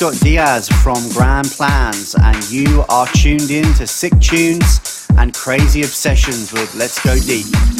Scott Diaz from Grand Plans, and you are tuned in to Sick Tunes and Crazy Obsessions with Let's Go Deep.